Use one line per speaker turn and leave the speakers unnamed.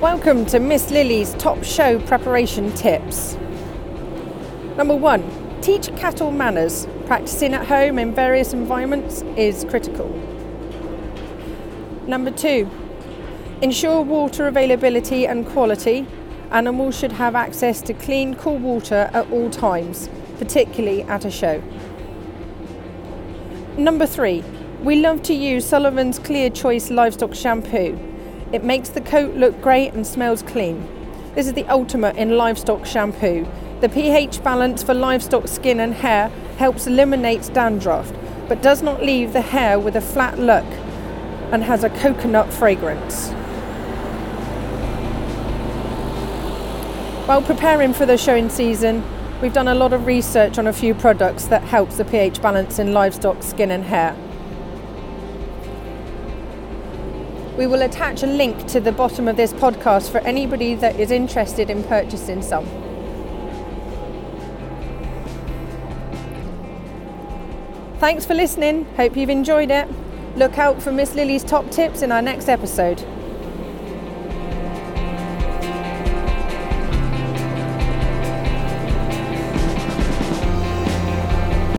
Welcome to Miss Lily's top show preparation tips. Number one, teach cattle manners. Practicing at home in various environments is critical. Number two, ensure water availability and quality. Animals should have access to clean, cool water at all times, particularly at a show. Number three, we love to use Sullivan's Clear Choice Livestock Shampoo. It makes the coat look great and smells clean. This is the ultimate in livestock shampoo. The pH balance for livestock skin and hair helps eliminate dandruff, but does not leave the hair with a flat look and has a coconut fragrance. While preparing for the showing season, we've done a lot of research on a few products that helps the pH balance in livestock skin and hair. We will attach a link to the bottom of this podcast for anybody that is interested in purchasing some. Thanks for listening. Hope you've enjoyed it. Look out for Miss Lily's top tips in our next episode.